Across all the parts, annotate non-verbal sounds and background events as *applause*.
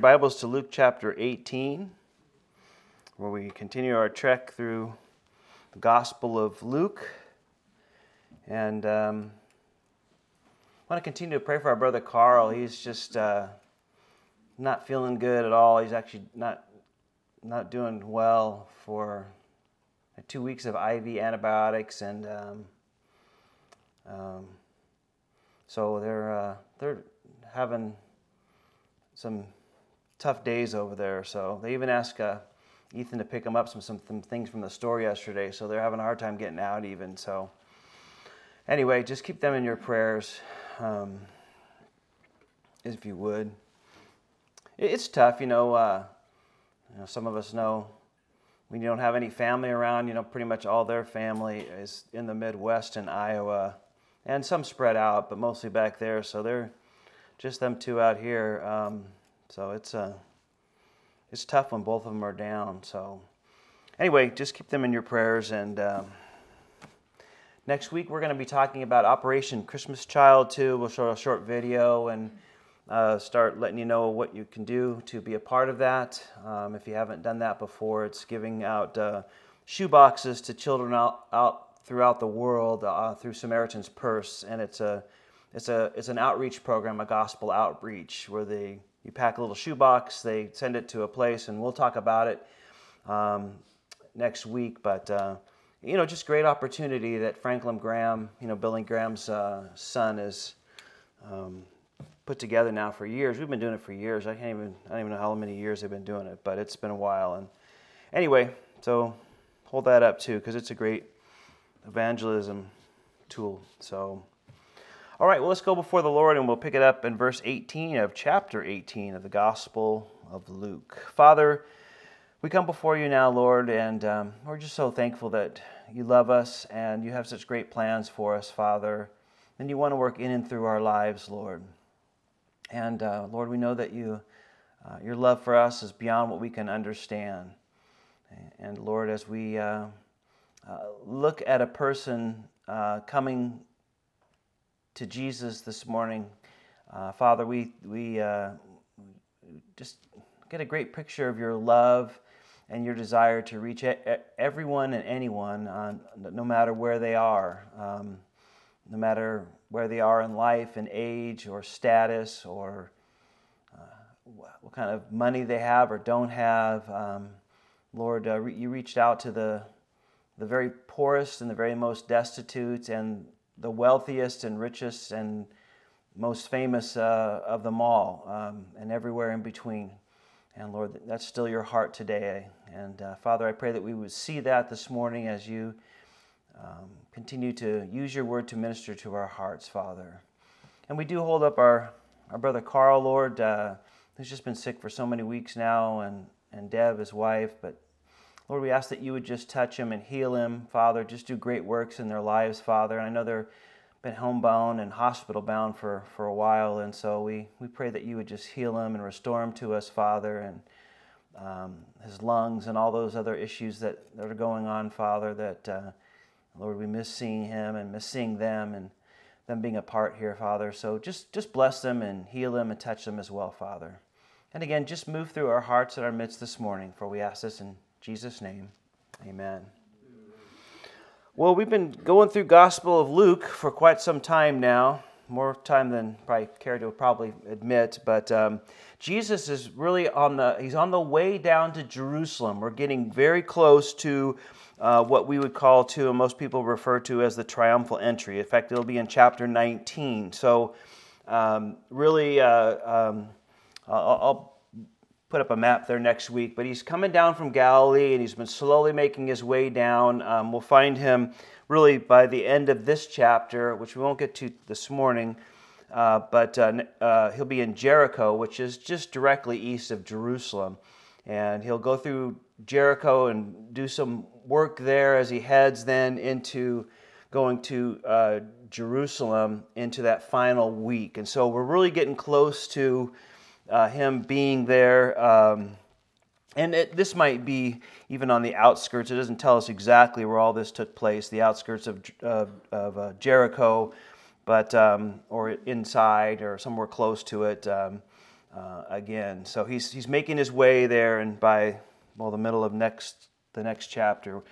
Bibles to Luke chapter 18, where we continue our trek through the Gospel of Luke. And um, I want to continue to pray for our brother Carl. He's just uh, not feeling good at all. He's actually not not doing well for two weeks of IV antibiotics, and um, um, so they're uh, they're having some tough days over there. So they even asked uh, Ethan to pick them up some, some, things from the store yesterday. So they're having a hard time getting out even. So anyway, just keep them in your prayers, um, if you would. It's tough, you know. Uh, you know, some of us know you don't have any family around. You know, pretty much all their family is in the Midwest in Iowa, and some spread out, but mostly back there. So they're just them two out here. Um, so it's uh, it's tough when both of them are down. So anyway, just keep them in your prayers. And um, next week we're going to be talking about Operation Christmas Child too. We'll show a short video and uh, start letting you know what you can do to be a part of that. Um, if you haven't done that before, it's giving out uh, shoe boxes to children out, out throughout the world uh, through Samaritan's Purse, and it's a it's a it's an outreach program, a gospel outreach, where they you pack a little shoebox, they send it to a place, and we'll talk about it um, next week. But uh, you know, just great opportunity that Franklin Graham, you know, Billy Graham's uh, son, is um, put together now for years. We've been doing it for years. I can't even I don't even know how many years they've been doing it, but it's been a while. And anyway, so hold that up too, because it's a great evangelism tool. So. All right, well, let's go before the Lord and we'll pick it up in verse 18 of chapter 18 of the Gospel of Luke. Father, we come before you now, Lord, and um, we're just so thankful that you love us and you have such great plans for us, Father, and you want to work in and through our lives, Lord. And uh, Lord, we know that you, uh, your love for us is beyond what we can understand. And Lord, as we uh, uh look at a person uh, coming to Jesus this morning. Uh, Father, we, we uh, just get a great picture of your love and your desire to reach everyone and anyone, on, no matter where they are, um, no matter where they are in life and age or status or uh, what kind of money they have or don't have. Um, Lord, uh, you reached out to the, the very poorest and the very most destitute and the wealthiest and richest and most famous uh, of them all, um, and everywhere in between. And Lord, that's still your heart today. And uh, Father, I pray that we would see that this morning as you um, continue to use your word to minister to our hearts, Father. And we do hold up our, our brother Carl, Lord, uh, who's just been sick for so many weeks now, and, and Deb, his wife. But Lord, we ask that you would just touch him and heal him, Father. Just do great works in their lives, Father. And I know they've been homebound and hospital bound for, for a while. And so we, we pray that you would just heal him and restore him to us, Father, and um, his lungs and all those other issues that, that are going on, Father, that, uh, Lord, we miss seeing him and miss seeing them and them being a part here, Father. So just, just bless them and heal them and touch them as well, Father. And again, just move through our hearts and our midst this morning, for we ask this in Jesus' name, amen. Well, we've been going through Gospel of Luke for quite some time now, more time than I care to probably admit. But um, Jesus is really on the he's on the way down to Jerusalem. We're getting very close to uh, what we would call to, and most people refer to as the triumphal entry. In fact, it'll be in chapter 19. So, um, really, uh, um, I'll, I'll put up a map there next week. But he's coming down from Galilee and he's been slowly making his way down. Um, we'll find him really by the end of this chapter, which we won't get to this morning. Uh, but uh, uh, he'll be in Jericho, which is just directly east of Jerusalem. And he'll go through Jericho and do some work there as he heads then into going to uh, Jerusalem into that final week. And so we're really getting close to uh, him being there. Um, and it, this might be even on the outskirts. It doesn't tell us exactly where all this took place, the outskirts of, of, of uh, Jericho, but um, or inside or somewhere close to it. Um, uh, again. So he's, he's making his way there, and by well the middle of next the next chapter,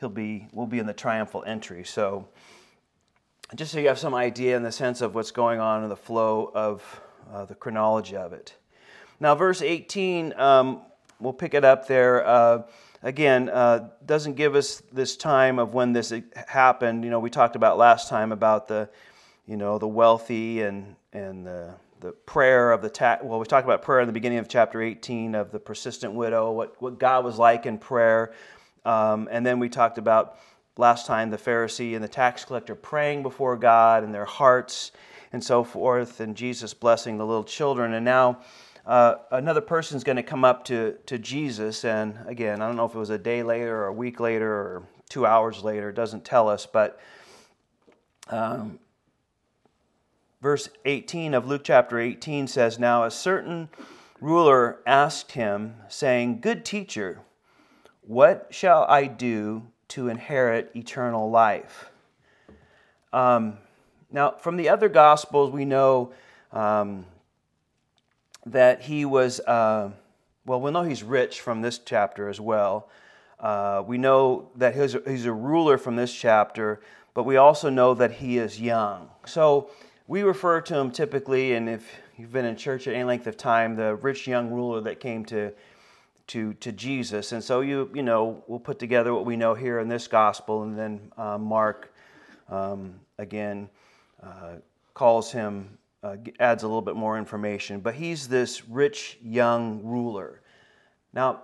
he'll be we'll be in the triumphal entry. So just so you have some idea in the sense of what's going on in the flow of uh, the chronology of it. Now, verse 18, um, we'll pick it up there. Uh, again, uh, doesn't give us this time of when this happened. You know, we talked about last time about the, you know, the wealthy and and the the prayer of the ta- well, we talked about prayer in the beginning of chapter 18 of the persistent widow, what what God was like in prayer, um, and then we talked about last time the Pharisee and the tax collector praying before God in their hearts and so forth, and Jesus blessing the little children, and now uh, another person's going to come up to, to Jesus, and again, I don't know if it was a day later or a week later or two hours later, it doesn't tell us, but um, verse 18 of Luke chapter 18 says, Now a certain ruler asked him, saying, Good teacher, what shall I do to inherit eternal life? Um, now, from the other Gospels, we know. Um, that he was, uh, well, we know he's rich from this chapter as well. Uh, we know that he's, he's a ruler from this chapter, but we also know that he is young. So we refer to him typically, and if you've been in church at any length of time, the rich young ruler that came to to to Jesus. And so you you know we'll put together what we know here in this gospel, and then uh, Mark um, again uh, calls him uh, adds a little bit more information. But he's this rich young ruler. Now,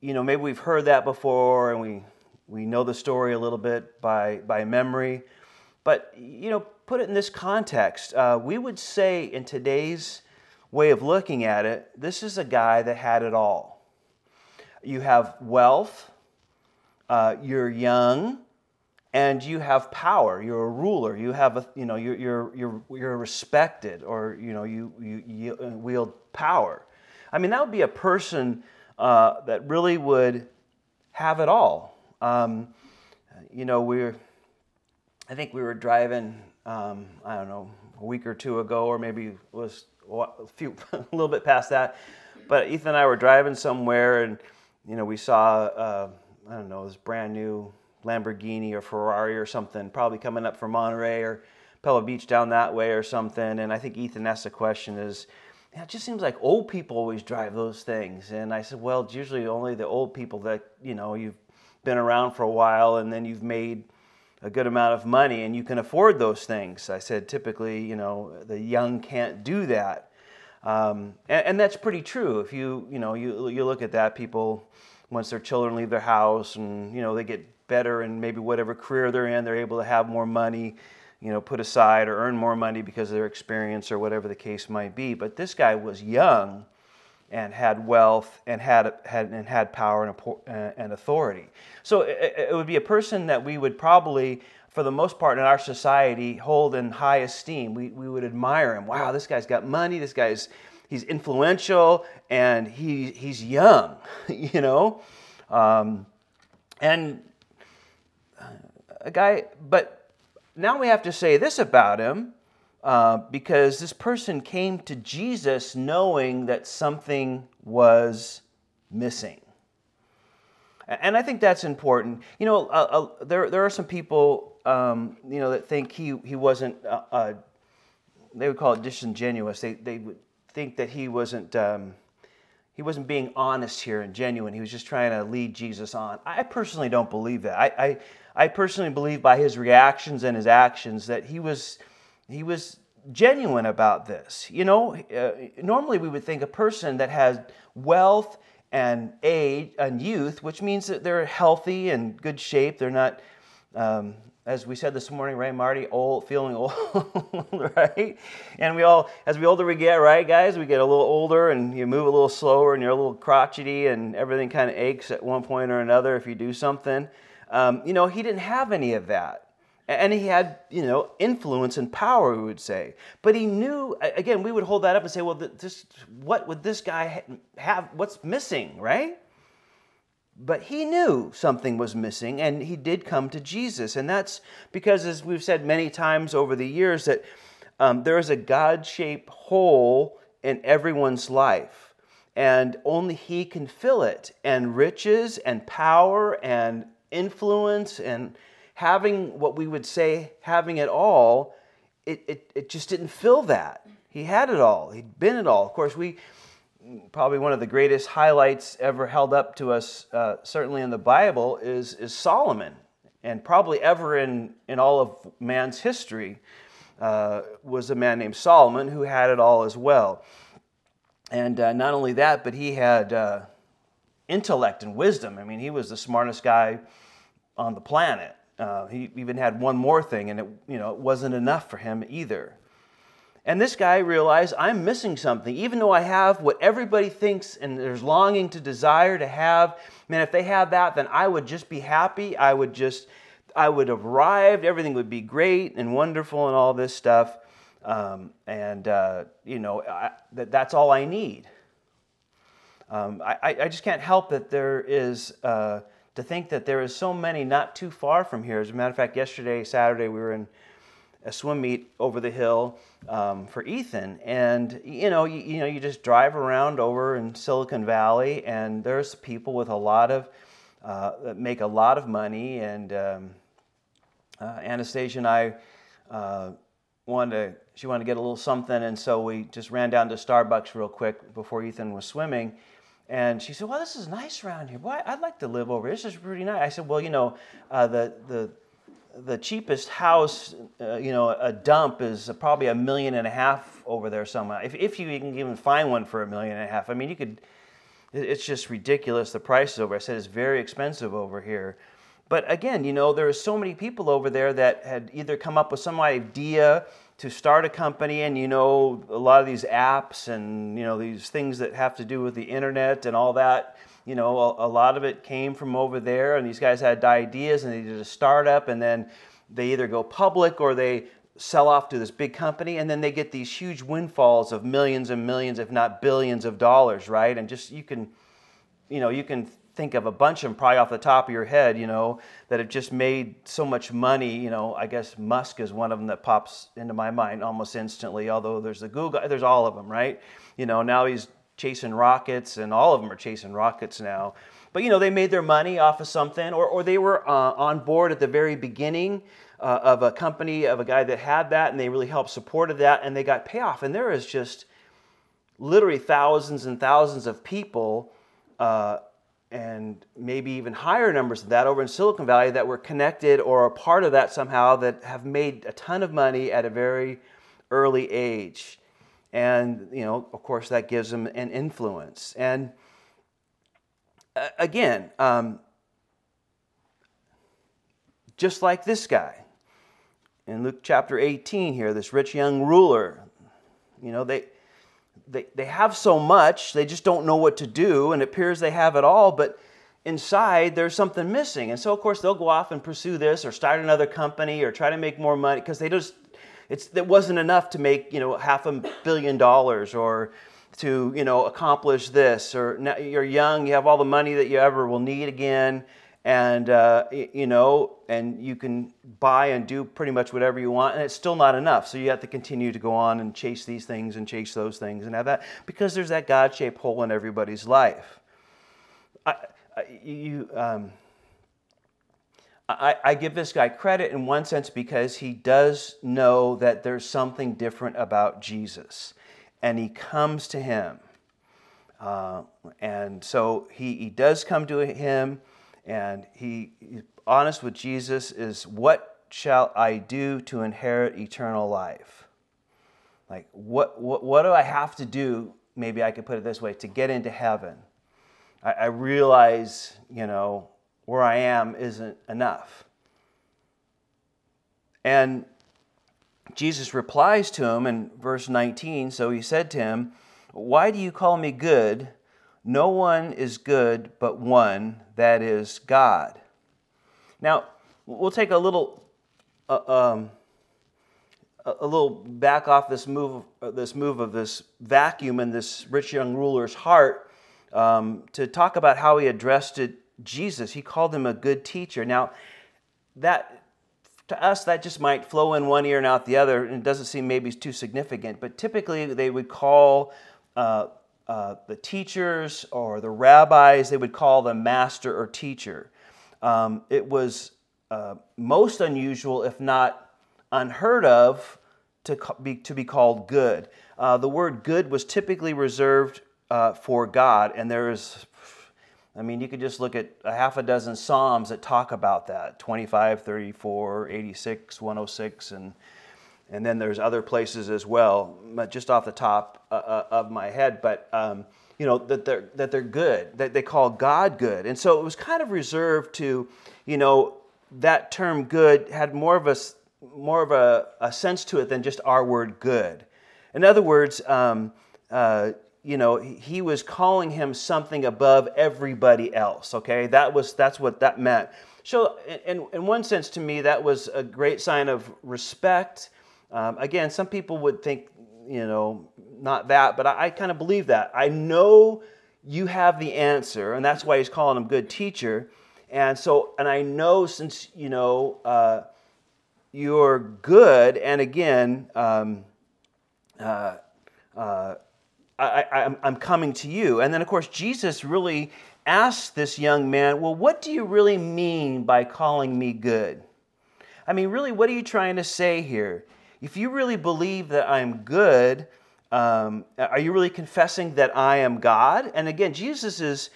you know, maybe we've heard that before and we, we know the story a little bit by, by memory. But, you know, put it in this context. Uh, we would say, in today's way of looking at it, this is a guy that had it all. You have wealth, uh, you're young, and you have power. You're a ruler. You have a, you know, you're, you're, you're, you're respected or, you know, you, you, you wield power. I mean, that would be a person uh, that really would have it all. Um, you know, we're, I think we were driving, um, I don't know, a week or two ago, or maybe it was a few, *laughs* a little bit past that. But Ethan and I were driving somewhere, and you know, we saw, uh, I don't know, this brand new Lamborghini or Ferrari or something, probably coming up from Monterey or Pebble Beach down that way or something. And I think Ethan asked the question is, yeah, it just seems like old people always drive those things. And I said, well, it's usually only the old people that, you know, you've been around for a while and then you've made a good amount of money and you can afford those things. I said, typically, you know, the young can't do that. Um, and, and, that's pretty true. If you, you know, you, you look at that, people, once their children leave their house and, you know, they get better in maybe whatever career they're in. They're able to have more money, you know, put aside or earn more money because of their experience or whatever the case might be. But this guy was young and had wealth and had, had, and had power and, uh, and authority. So it, it would be a person that we would probably, for the most part in our society, hold in high esteem. We, we would admire him. Wow, this guy's got money. This guy's he's influential and he, he's young, *laughs* you know. Um, and a guy, but now we have to say this about him uh, because this person came to Jesus knowing that something was missing. And I think that's important. You know, uh, uh, there, there are some people, um, you know, that think he, he wasn't, uh, uh, they would call it disingenuous. They, they would think that he wasn't, um, he wasn't being honest here and genuine. He was just trying to lead Jesus on. I personally don't believe that. I, I, I personally believe by his reactions and his actions that he was, he was genuine about this. You know, uh, normally we would think a person that has wealth and age and youth, which means that they're healthy and good shape. They're not, um, as we said this morning, right, Marty, old, feeling *laughs* old, right? And we all, as we older we get, right, guys, we get a little older and you move a little slower and you're a little crotchety and everything kind of aches at one point or another if you do something. Um, you know, he didn't have any of that. And he had, you know, influence and power, we would say. But he knew, again, we would hold that up and say, well, this, what would this guy have? What's missing, right? But he knew something was missing, and he did come to Jesus. And that's because, as we've said many times over the years, that um, there is a God shaped hole in everyone's life. And only He can fill it. And riches and power and influence and having what we would say having it all, it, it, it just didn't fill that. He had it all, he'd been it all. Of course, we probably one of the greatest highlights ever held up to us, uh, certainly in the Bible, is, is Solomon. And probably ever in, in all of man's history uh, was a man named Solomon who had it all as well. And uh, not only that, but he had uh, intellect and wisdom. I mean, he was the smartest guy on the planet. Uh, he even had one more thing, and it, you know, it wasn't enough for him either. And this guy realized I'm missing something, even though I have what everybody thinks and there's longing to desire to have. Man, if they had that, then I would just be happy. I would just, I would have arrived. Everything would be great and wonderful and all this stuff. Um, and, uh, you know, I, that, that's all I need. Um, I, I just can't help that there is, uh, to think that there is so many not too far from here. As a matter of fact, yesterday, Saturday, we were in a swim meet over the hill um, for Ethan, and you know, you, you, know, you just drive around over in Silicon Valley, and there's people with a lot of uh, that make a lot of money, and um, uh, Anastasia and I uh, wanted to, she wanted to get a little something, and so we just ran down to Starbucks real quick before Ethan was swimming. And she said, "Well, this is nice around here. Boy, I'd like to live over here. This is pretty nice." I said, "Well, you know, uh, the the the cheapest house, uh, you know, a dump is probably a million and a half over there somewhere. If, if you can even find one for a million and a half, I mean, you could, it's just ridiculous. The prices over, I said, it's very expensive over here. But again, you know, there are so many people over there that had either come up with some idea to start a company and, you know, a lot of these apps and, you know, these things that have to do with the internet and all that you know, a, a, lot of it came from over there, and these guys had ideas and they did a startup, and then they either go public or they sell off to this big company, and then they get these huge windfalls of millions and millions, if not billions of dollars, right? And just you can, you know, you can think of a bunch of them probably off the top of your head, you know, that have just made so much money. You know, I guess Musk is one of them that pops into my mind almost instantly. Although there's the Google, there's all of them, right? You know, now he's chasing rockets, and all of them are chasing rockets now. But you know, they made their money off of something, or, or they were uh, on board at the very beginning uh, of a company of a guy that had that, and they really helped supported that, and they got payoff. And there is just literally thousands and thousands of people, uh, and maybe even higher numbers of that over in Silicon Valley that were connected or a part of that somehow that have made a ton of money at a very early age. And you know of course that gives them an influence. And again um, just like this guy in luke chapter 18 here this rich young ruler you know they they, they have so much they just don't know what to do and it appears they have it all but inside there's something missing. And so of course they'll go off and pursue this or start another company or try to make more money because they just it's, it wasn't enough to make you know half a billion dollars or to you know accomplish this or you're young you have all the money that you ever will need again and uh, you know and you can buy and do pretty much whatever you want and it's still not enough so you have to continue to go on and chase these things and chase those things and have that because there's that god-shaped hole in everybody's life I, I, you um, I, I, give this guy credit in one sense because he does know that there's something different about Jesus. And he comes to him. Uh, and so he, he does come to him, and he, he's honest with Jesus is, What shall I do to inherit eternal life? Like, what, what, what do I have to do? Maybe I could put it this way to get into heaven. I, I realize, you know, where I am isn't enough. And Jesus replies to him in verse 19. So he said to him, Why do you call me good? No one is good but one, that is God. Now, we'll take a little. Uh, um, a little back off this move, uh, this move of this vacuum in this rich young ruler's heart um, to talk about how he addressed it Jesus. He called him a good teacher. Now, that to us that just might flow in one ear and out the other, and it doesn't seem maybe too significant. But typically, they would call uh, uh, the teachers or the rabbis, they would call them master or teacher. Um, it was uh, most unusual, if not unheard of, to be, to be called good. Uh, the word good was typically reserved uh, for God, and there is, I mean, you could just look at a half a dozen Psalms that talk about that 25, 34, 86, 106, and and then there's other places as well, just off the top uh, uh, of my head. But um, you know that they're that they're good, that they call God good, and so it was kind of reserved to, you know, that term good had more of a more of a, a sense to it than just our word good. In other words, um, uh, you know, he was calling him something above everybody else. Okay, that was that's what that meant. So, in, in one sense, to me, that was a great sign of respect um, again, some people would think, you know, not that, but I, I kind of believe that. I know you have the answer, and that's why he's calling him good teacher. And so, and I know since, you know, uh, you're good, and again, um, uh, uh, I, am coming to you. And then, of course, Jesus really asked this young man, Well, what do you really mean by calling me good? I mean, really, what are you trying to say here? If you really believe that I'm good, um, are you really confessing that I am God? And again, Jesus is,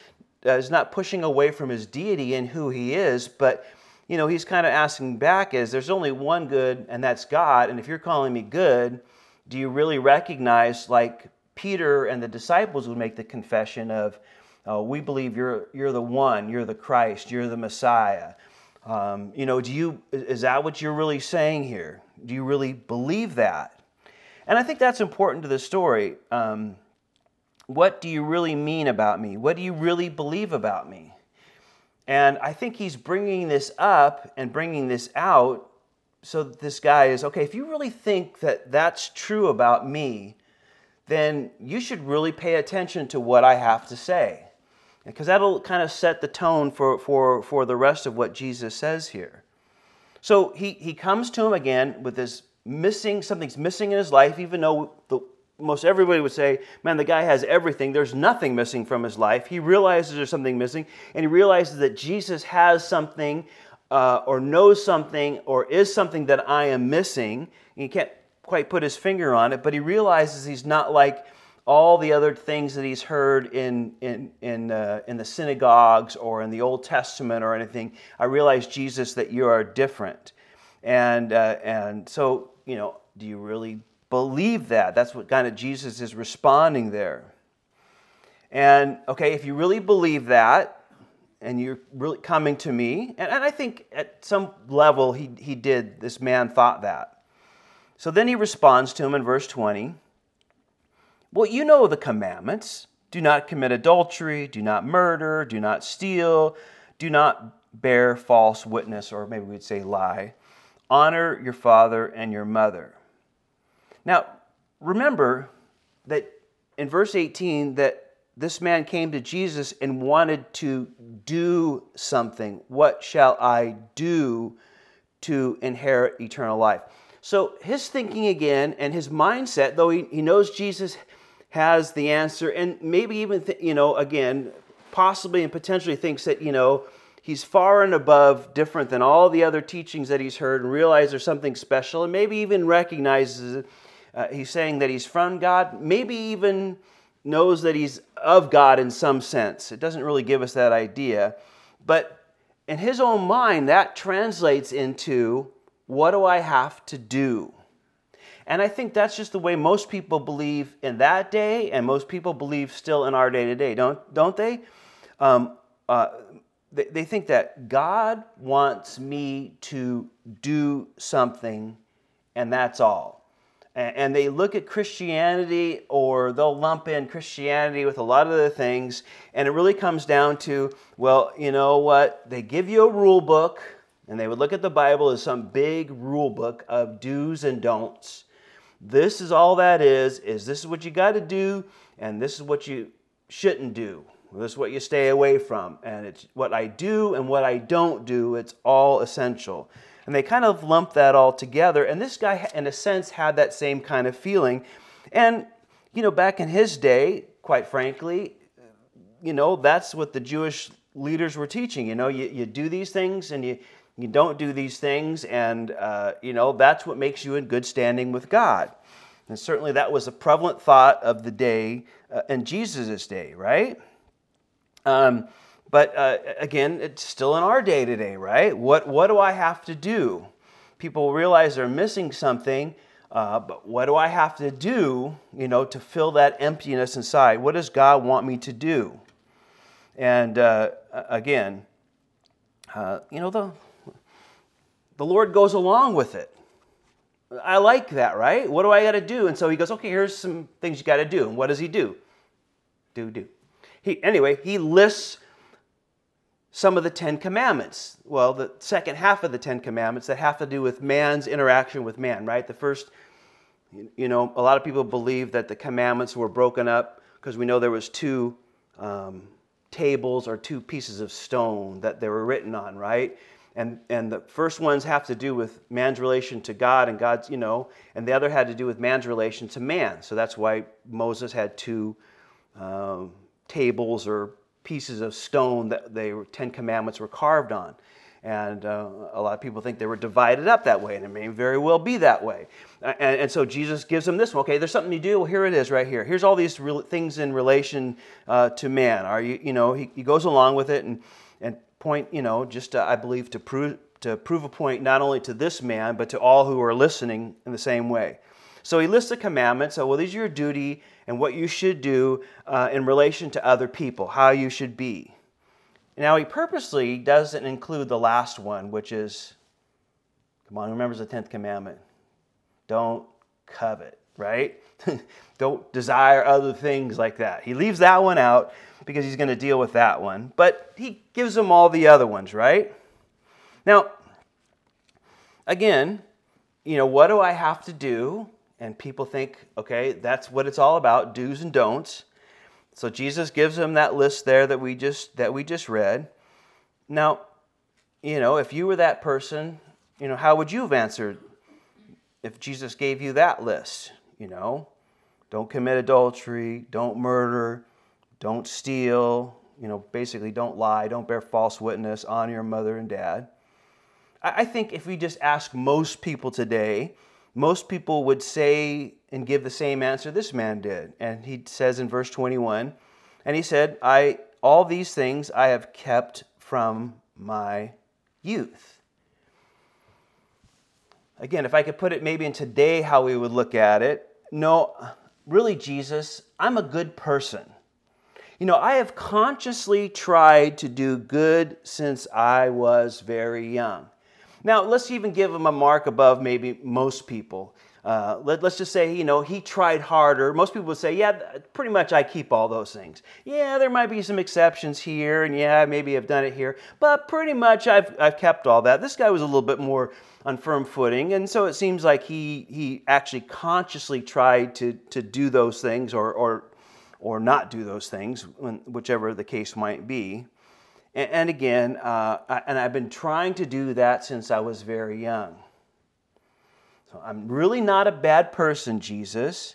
uh, is not pushing away from his deity and who he is, but you know, he's kind of asking back is there's only one good, and that's God. And if you're calling me good, do you really recognize, like Peter and the disciples would make the confession of, oh, we believe you're, you're the one, you're the Christ, you're the Messiah. Um, you know, do you, is that what you're really saying here? Do you really believe that? And I think that's important to the story. Um, what do you really mean about me? What do you really believe about me? And I think he's bringing this up and bringing this out so this guy is okay, if you really think that that's true about me, then you should really pay attention to what I have to say. Because that'll kind of set the tone for, for, for the rest of what Jesus says here. So he, he comes to him again with this missing, something's missing in his life, even though the, most everybody would say, man, the guy has everything. There's nothing missing from his life. He realizes there's something missing, and he realizes that Jesus has something uh, or knows something or is something that I am missing. He can't quite put his finger on it, but he realizes he's not like all the other things that he's heard in, in, in, uh, in the synagogues or in the Old Testament or anything, I realize, Jesus, that you are different. And, uh, and so, you know, do you really believe that? That's what kind of Jesus is responding there. And, okay, if you really believe that, and you're really coming to me, and, and I think at some level he, he did, this man thought that. So then he responds to him in verse 20. Well, you know the commandments do not commit adultery, do not murder, do not steal, do not bear false witness, or maybe we'd say lie. Honor your father and your mother. Now, remember that in verse 18 that this man came to Jesus and wanted to do something. What shall I do to inherit eternal life? So his thinking again and his mindset, though he, he knows Jesus has the answer and maybe even, th- you know, again, possibly and potentially thinks that, you know, he's far and above different than all the other teachings that he's heard and realizes there's something special and maybe even recognizes uh, he's saying that he's from God, maybe even knows that he's of God in some sense. It doesn't really give us that idea. But in his own mind, that translates into what do I have to do? And I think that's just the way most people believe in that day, and most people believe still in our day to day, don't don't they? Um, uh, they, they think that God wants me to do something, and that's all. And, and they look at Christianity, or they'll lump in Christianity with a lot of other things, and it really comes down to, well, you know what? They give you a rule book, and they would look at the Bible as some big rule book of do's and don'ts this is all that is, is this is what you got to do, and this is what you shouldn't do. This is what you stay away from. And it's what I do and what I don't do, it's all essential. And they kind of lump that all together. And this guy, in a sense, had that same kind of feeling. And, you know, back in his day, quite frankly, you know, that's what the Jewish leaders were teaching. You know, you, you do these things and you, you don't do these things, and, uh, you know, that's what makes you in good standing with God. And certainly that was a prevalent thought of the day uh, in Jesus' day, right? Um, but uh, again, it's still in our day today, right? What, what do I have to do? People realize they're missing something, uh, but what do I have to do, you know, to fill that emptiness inside? What does God want me to do? And uh, again, uh, you know, the, the Lord goes along with it. I like that, right? What do I got to do? And so he goes, okay, here's some things you got to do. And what does he do? Do, do. He, anyway, he lists some of the Ten Commandments. Well, the second half of the Ten Commandments that have to do with man's interaction with man, right? The first, you know, a lot of people believe that the commandments were broken up because we know there was two um, tables or two pieces of stone that they were written on, right? And, and the first ones have to do with man's relation to God and God's, you know, and the other had to do with man's relation to man. So that's why Moses had two um, tables or pieces of stone that the Ten Commandments were carved on. And uh, a lot of people think they were divided up that way, and it may very well be that way. And, and so Jesus gives them this one. Okay, there's something to do. Well, here it is, right here. Here's all these things in relation uh, to man. Are you, you know, he, he goes along with it, and and point, you know, just I believe to prove to prove a point not only to this man but to all who are listening in the same way. So he lists the commandments. So, well, these are your duty and what you should do uh, in relation to other people, how you should be. Now, he purposely doesn't include the last one, which is, come on, who remembers the 10th commandment? Don't covet, right? *laughs* Don't desire other things like that. He leaves that one out because he's going to deal with that one. But he gives them all the other ones, right? Now, again, you know, what do I have to do? And people think, okay, that's what it's all about, do's and don'ts. So Jesus gives them that list there that we just that we just read. Now, you know, if you were that person, you know, how would you have answered if Jesus gave you that list? You know, don't commit adultery, don't murder, don't steal, you know, basically don't lie, don't bear false witness, honor your mother and dad. I think if we just ask most people today, most people would say and give the same answer this man did. And he says in verse 21, and he said, I all these things I have kept from my youth. Again, if I could put it maybe in today how we would look at it, no, really, Jesus, I'm a good person. You know, I have consciously tried to do good since I was very young. Now, let's even give him a mark above maybe most people. Uh, let, us just say, you know, he tried harder. Most people would say, yeah, pretty much I keep all those things. Yeah, there might be some exceptions here, and yeah, maybe I've done it here, but pretty much I've, I've kept all that. This guy was a little bit more on firm footing, and so it seems like he, he actually consciously tried to, to do those things or, or or not do those things, whichever the case might be. And, again, uh, and I've been trying to do that since I was very young. So I'm really not a bad person, Jesus.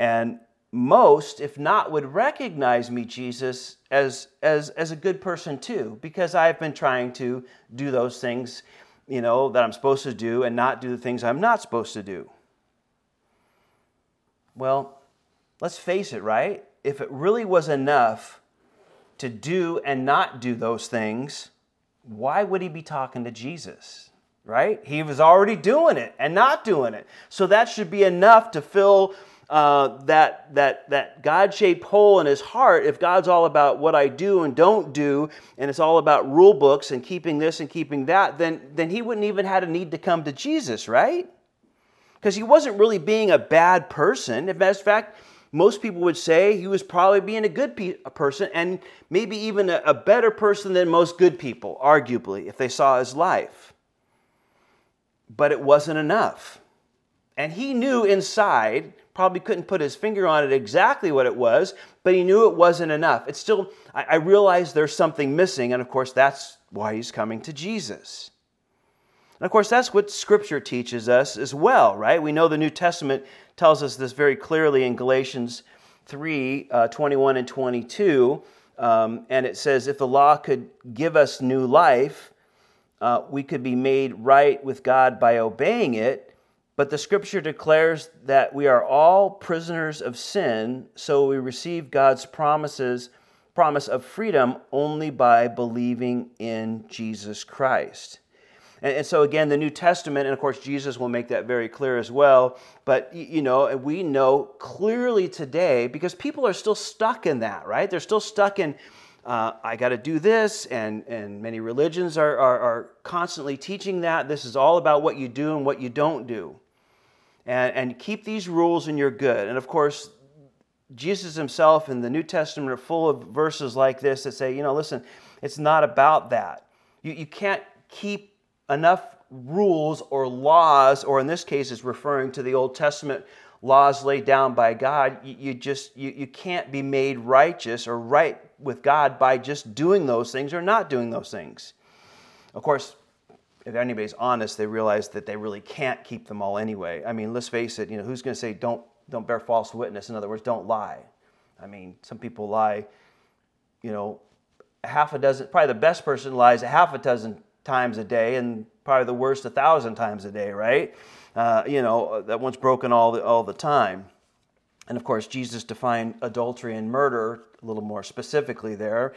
And most, if not, would recognize me, Jesus, as, as, as a good person too, because I've been trying to do those things, you know, that I'm supposed to do and not do the things I'm not supposed to do. Well, let's face it, right? If it really was enough to do and not do those things, why would he be talking to Jesus? Right? He was already doing it and not doing it. So that should be enough to fill uh, that, that, that God shaped hole in his heart. If God's all about what I do and don't do, and it's all about rule books and keeping this and keeping that, then, then he wouldn't even had a need to come to Jesus, right? Because he wasn't really being a bad person. In fact, most people would say he was probably being a good pe- a person and maybe even a, a better person than most good people, arguably, if they saw his life. But it wasn't enough. And he knew inside, probably couldn't put his finger on it exactly what it was, but he knew it wasn't enough. It's still, I, I realize there's something missing, and of course, that's why he's coming to Jesus. And of course, that's what Scripture teaches us as well, right? We know the New Testament tells us this very clearly in Galatians 3 uh, 21 and 22. Um, and it says, if the law could give us new life, uh, we could be made right with God by obeying it. But the scripture declares that we are all prisoners of sin, so we receive God's promises, promise of freedom only by believing in Jesus Christ. And, and, so, again, the New Testament, and of course, Jesus will make that very clear as well. But, you know, we know clearly today because people are still stuck in that, right? They're still stuck in, uh, I got to do this, and, and many religions are, are, are, constantly teaching that. This is all about what you do and what you don't do. And, and keep these rules and you're good. And of course, Jesus himself in the New Testament are full of verses like this that say, you know, listen, it's not about that. You, you can't keep enough rules or laws, or in this case, is referring to the Old Testament laws laid down by God. You, you just you, you can't be made righteous or right with God by just doing those things or not doing those things. Of course, if anybody's honest, they realize that they really can't keep them all anyway. I mean, let's face it. You know, who's going to say don't don't bear false witness? In other words, don't lie. I mean, some people lie. You know, half a dozen. Probably the best person lies a half a dozen times a day and probably the worst a thousand times a day, right? Uh, you know, that one's broken all the, all the time. And of course, Jesus defined adultery and murder a little more specifically there.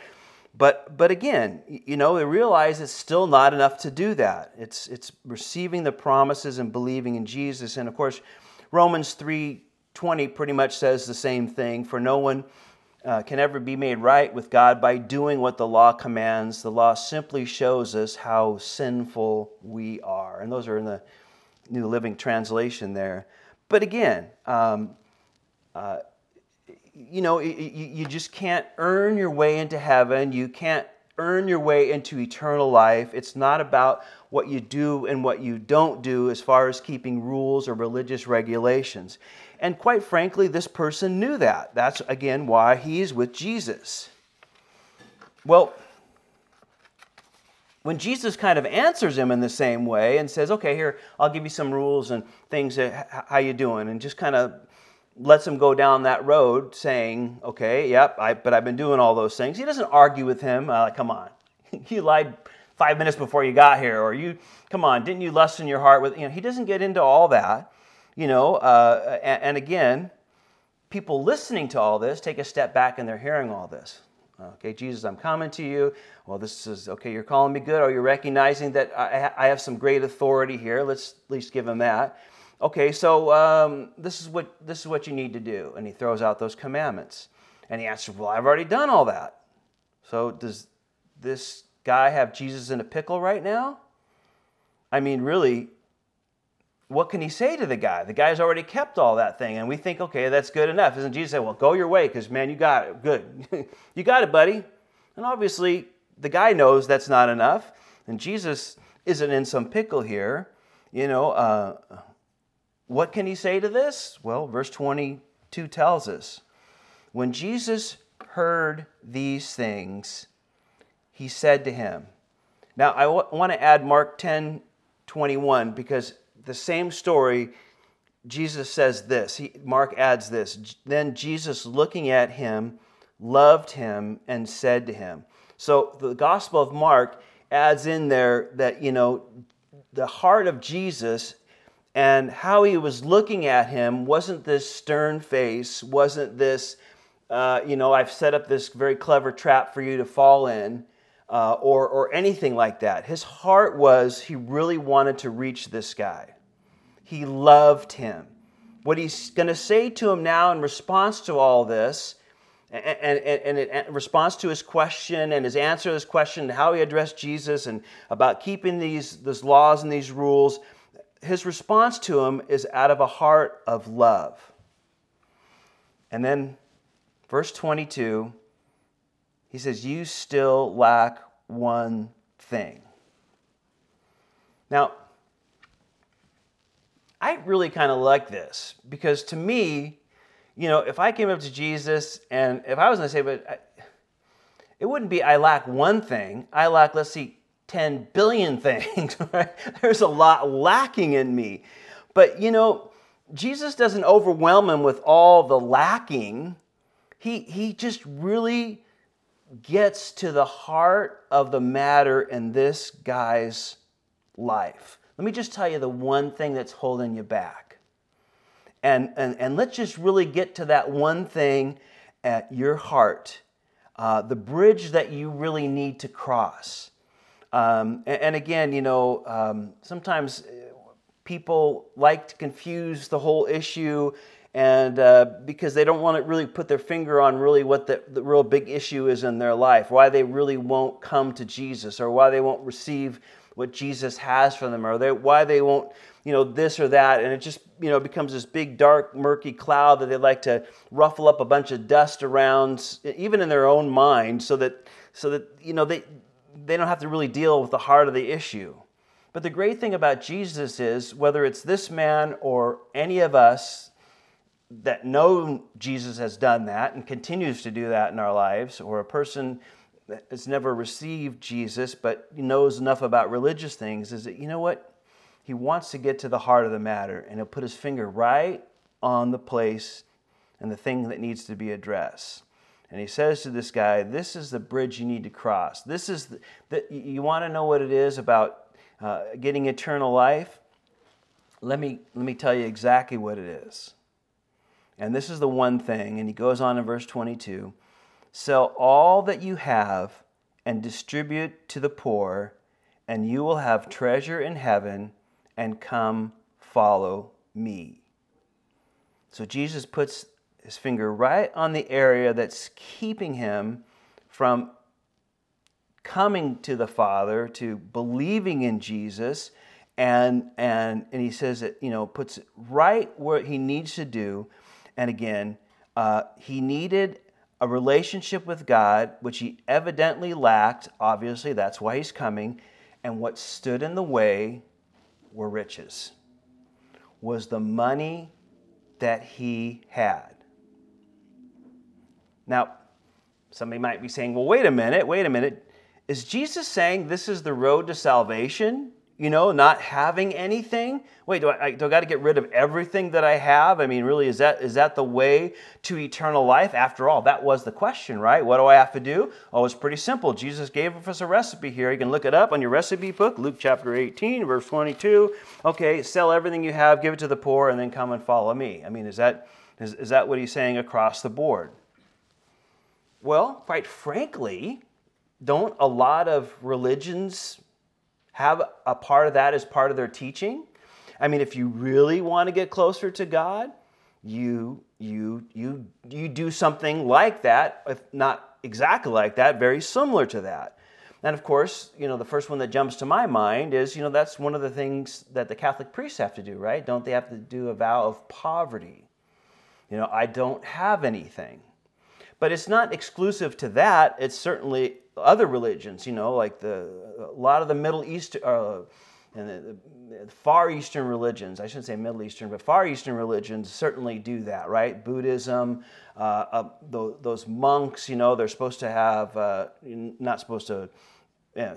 But, but again, you know, they realize it's still not enough to do that. It's, it's receiving the promises and believing in Jesus. And of course, Romans 3.20 pretty much says the same thing. For no one uh, can ever be made right with God by doing what the law commands. The law simply shows us how sinful we are. And those are in the New Living Translation there. But again, um, uh, you know, you, just can't earn your way into heaven. You can't earn your way into eternal life. It's not about what you do and what you don't do as far as keeping rules or religious regulations. And quite frankly, this person knew that. That's again why he's with Jesus. Well, when Jesus kind of answers him in the same way and says, "Okay, here, I'll give you some rules and things. How you doing?" and just kind of lets him go down that road, saying, "Okay, yep, I, but I've been doing all those things." He doesn't argue with him. Uh, come on, *laughs* you lied five minutes before you got here, or you, come on, didn't you lust in your heart with? You know, he doesn't get into all that you know, uh, and, and, again, people listening to all this take a step back and they're hearing all this. Okay, Jesus, I'm coming to you. Well, this is okay. You're calling me good. Are you recognizing that I, I have some great authority here? Let's at least give him that. Okay, so um, this is what this is what you need to do, and he throws out those commandments. And he answers, "Well, I've already done all that." So does this guy have Jesus in a pickle right now? I mean, really, what can he say to the guy? The guy's already kept all that thing, and we think, okay, that's good enough. Isn't Jesus say, well, go your way, because man, you got it. Good. *laughs* you got it, buddy. And obviously, the guy knows that's not enough, and Jesus isn't in some pickle here. You know, uh, what can he say to this? Well, verse 22 tells us when Jesus heard these things, he said to him, Now, I w- want to add Mark 10 21 because the same story, Jesus says this. He, Mark adds this. Then Jesus, looking at him, loved him and said to him. So the Gospel of Mark adds in there that, you know, the heart of Jesus and how he was looking at him wasn't this stern face, wasn't this, uh, you know, I've set up this very clever trap for you to fall in. Uh, or, or anything like that. His heart was he really wanted to reach this guy. He loved him. What he's going to say to him now in response to all this, and, and, and, in response to his question and his answer to his question, how he addressed Jesus and about keeping these, these laws and these rules, his response to him is out of a heart of love. And then, verse 22 he says, You still lack one thing. Now, I really kind of like this because to me, you know, if I came up to Jesus and if I was going to say, but I, it wouldn't be I lack one thing. I lack, let's see, 10 billion *laughs* things, right? There's a lot lacking in me. But you know, Jesus doesn't overwhelm him with all the lacking. He, he just really gets to the heart of the matter in this guy's life. Let me just tell you the one thing that's holding you back. And, and, and let's just really get to that one thing at your heart, uh, the bridge that you really need to cross. Um, and, and, again, you know, um, sometimes people like to confuse the whole issue and uh, because they don't want to really put their finger on really what the, the real big issue is in their life, why they really won't come to Jesus, or why they won't receive what Jesus has for them, or they, why they won't, you know, this or that, and it just, you know, becomes this big, dark, murky cloud that they like to ruffle up a bunch of dust around, even in their own mind, so that, so that, you know, they, they don't have to really deal with the heart of the issue. But the great thing about Jesus is, whether it's this man or any of us that know Jesus has done that and continues to do that in our lives, or a person that has never received Jesus but knows enough about religious things, is that, you know what? He wants to get to the heart of the matter and he'll put his finger right on the place and the thing that needs to be addressed. And he says to this guy, This is the bridge you need to cross. This is the, the you want to know what it is about uh, getting eternal life, let me, let me tell you exactly what it is. And this is the one thing, and he goes on in verse 22 sell all that you have and distribute to the poor, and you will have treasure in heaven, and come follow me. So Jesus puts his finger right on the area that's keeping him from coming to the Father, to believing in Jesus, and and and he says that you know puts it right where he needs to do. And again, uh, he needed a relationship with God, which he evidently lacked. Obviously, that's why he's coming. And what stood in the way were riches, was the money that he had. Now, somebody might be saying, well, wait a minute, wait a minute. Is Jesus saying this is the road to salvation? You know, not having anything? Wait, do I, do I got to get rid of everything that I have? I mean, really, is that, is that the way to eternal life? After all, that was the question, right? What do I have to do? Oh, it's pretty simple. Jesus gave us a recipe here. You can look it up on your recipe book, Luke chapter 18, verse 22. Okay, sell everything you have, give it to the poor, and then come and follow me. I mean, is that, is, is that what he's saying across the board? Well, quite frankly, don't a lot of religions have a part of that as part of their teaching? I mean, if you really want to get closer to God, you you you you do something like that, if not exactly like that, very similar to that. And of course, you know, the first one that jumps to my mind is, you know, that's one of the things that the Catholic priests have to do, right? Don't they have to do a vow of poverty? You know, I don't have anything. But it's not exclusive to that. It's certainly other religions, you know, like the a lot of the Middle East uh, and the, the, Far Eastern religions. I shouldn't say Middle Eastern, but Far Eastern religions certainly do that, right? Buddhism, uh, uh, those, monks, you know, they're supposed to have uh, not supposed to you know,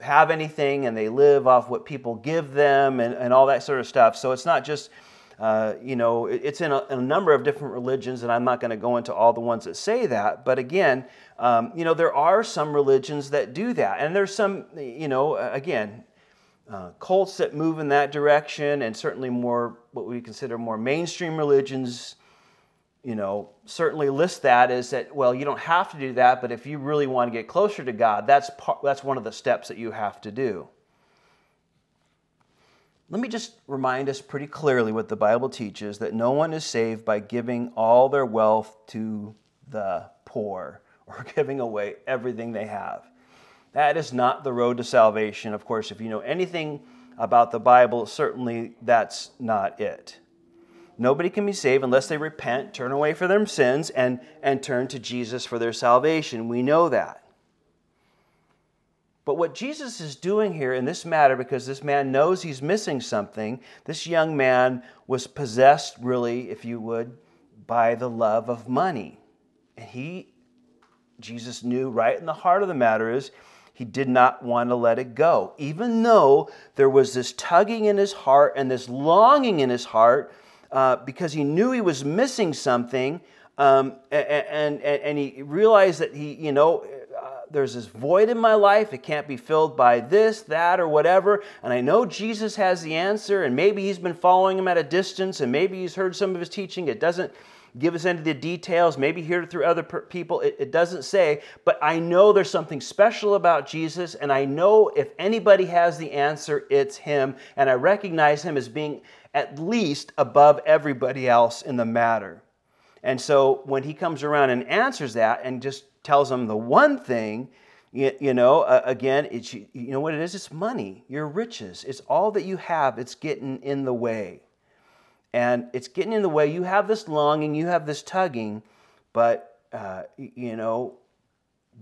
have anything, and they live off what people give them, and, and all that sort of stuff. So it's not just uh, you know, it's in a, a, number of different religions, and I'm not going to go into all the ones that say that. But again, um, you know, there are some religions that do that. And there's some, you know, again, uh, cults that move in that direction, and certainly more what we consider more mainstream religions, you know, certainly list that as that, well, you don't have to do that, but if you really want to get closer to God, that's, part, that's one of the steps that you have to do. Let me just remind us pretty clearly what the Bible teaches that no one is saved by giving all their wealth to the poor *laughs* or giving away everything they have. That is not the road to salvation. Of course, if you know anything about the Bible, certainly that's not it. Nobody can be saved unless they repent, turn away from their sins, and, and turn to Jesus for their salvation. We know that. But what Jesus is doing here in this matter, because this man knows he's missing something, this young man was possessed, really, if you would, by the love of money. And he, Jesus knew right in the heart of the matter is, he did not want to let it go. Even though there was this tugging in his heart and this longing in his heart uh, because he knew he was missing something. Um, and, and, and he realized that he, you know, there's this void in my life. It can't be filled by this, that, or whatever. And I know Jesus has the answer, and maybe he's been following him at a distance, and maybe he's heard some of his teaching. It doesn't give us into the details, maybe hear it through other people. It, it doesn't say, but I know there's something special about Jesus, and I know if anybody has the answer, it's him. And I recognize him as being at least above everybody else in the matter. And so when he comes around and answers that and just tells them the one thing, you, you know, uh, again, it's, you know what it is? It's money, your riches. It's all that you have, it's getting in the way. And it's getting in the way. You have this longing, you have this tugging, but, uh, you know,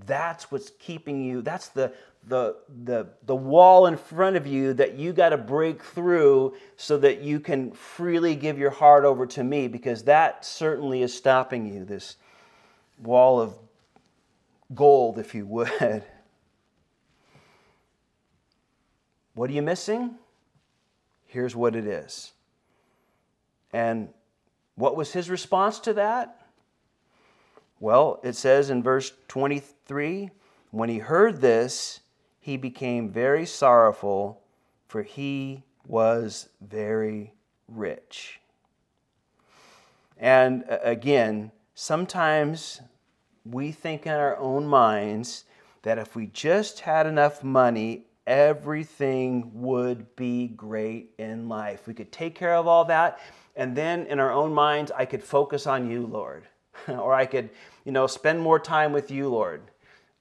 that's what's keeping you, that's the, the, the, the wall in front of you that you got to break through so that you can freely give your heart over to me because that certainly is stopping you, this wall of gold, if you would. What are you missing? Here's what it is. And what was his response to that? Well, it says in verse 23 when he heard this, he became very sorrowful, for he was very rich. And again, sometimes we think in our own minds that if we just had enough money, everything would be great in life. We could take care of all that, and then in our own minds, I could focus on you, Lord. *laughs* or I could, you know, spend more time with you, Lord.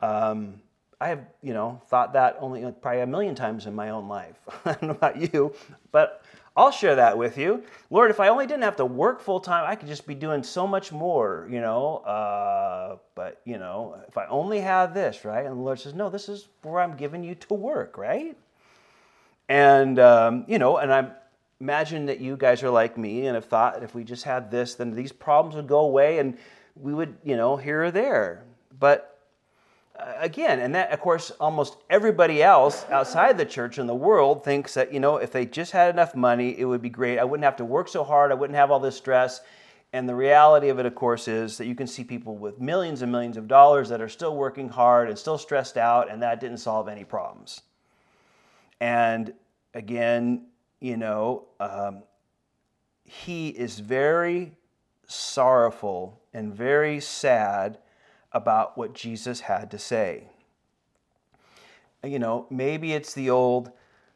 Um, I have, you know, thought that only probably a million times in my own life. *laughs* I don't know about you, but I'll share that with you. Lord, if I only didn't have to work full time, I could just be doing so much more, you know. Uh, but, you know, if I only had this, right? And the Lord says, no, this is where I'm giving you to work, right? And, um, you know, and I imagine that you guys are like me and have thought if we just had this, then these problems would go away and we would, you know, here or there. But again, and that, of course, almost everybody else outside the church in the world thinks that, you know, if they just had enough money, it would be great. I wouldn't have to work so hard. I wouldn't have all this stress. And the reality of it, of course, is that you can see people with millions and millions of dollars that are still working hard and still stressed out, and that didn't solve any problems. And again, you know, um, he is very sorrowful and very sad about what Jesus had to say. You know, maybe it's the old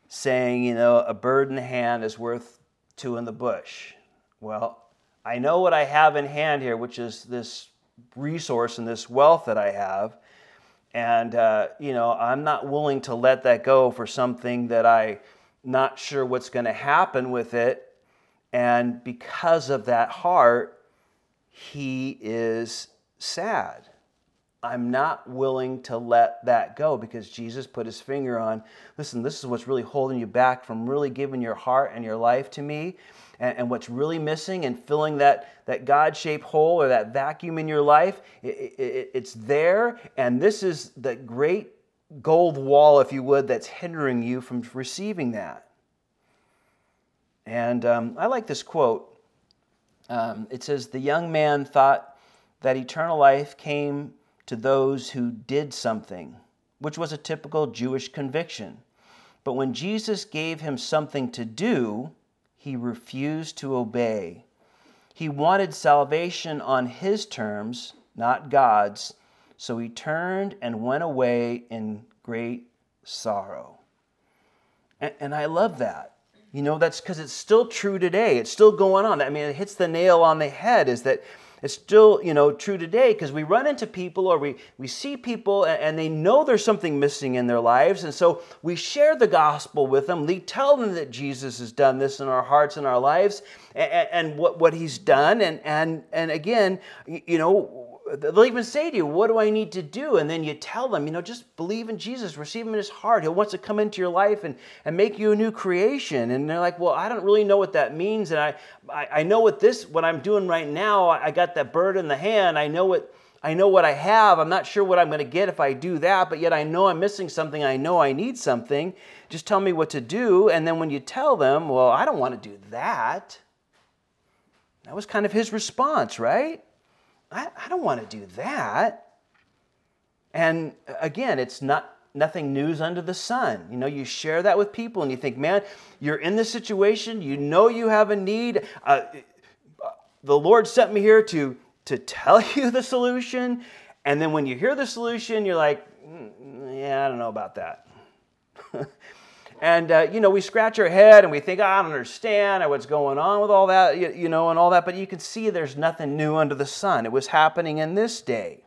saying, you know, a bird in the hand is worth two in the bush. Well, I know what I have in hand here, which is this resource and this wealth that I have. And, uh, you know, I'm not willing to let that go for something that I'm not sure what's going to happen with it. And because of that heart, he is sad. I'm not willing to let that go because Jesus put his finger on listen, this is what's really holding you back from really giving your heart and your life to me. And, and what's really missing and filling that, that God shaped hole or that vacuum in your life, it, it, it's there. And this is the great gold wall, if you would, that's hindering you from receiving that. And um, I like this quote. Um, it says, The young man thought that eternal life came to those who did something, which was a typical Jewish conviction. But when Jesus gave him something to do, he refused to obey. He wanted salvation on his terms, not God's, so he turned and went away in great sorrow. And, and I love that. You know, that's because it's still true today. It's still going on. I mean, it hits the nail on the head is that it's still, you know, true today because we run into people or we, we see people and they know there's something missing in their lives. And so we share the gospel with them. We tell them that Jesus has done this in our hearts and our lives and, and what, what he's done. And, and, and again, you know, they'll even say to you, What do I need to do? And then you tell them, you know, just believe in Jesus, receive him in his heart. He wants to come into your life and, and make you a new creation. And they're like, Well, I don't really know what that means. And I, I, I know what this, what I'm doing right now, I got that bird in the hand. I know what I know what I have. I'm not sure what I'm going to get if I do that, but yet I know I'm missing something. I know I need something. Just tell me what to do. And then when you tell them, well, I don't want to do that. That was kind of his response, right? I, I don't want to do that. And again, it's not nothing news under the sun. You know, you share that with people and you think, man, you're in this situation, you know you have a need. Uh, the Lord sent me here to, to tell *laughs* you the solution. And then when you hear the solution, you're like, mm, yeah, I don't know about that. *laughs* and, uh, you know, we scratch our head and we think, I don't understand what's going on with all that, you, know, and all that. But you can see there's nothing new under the sun. It was happening in this day.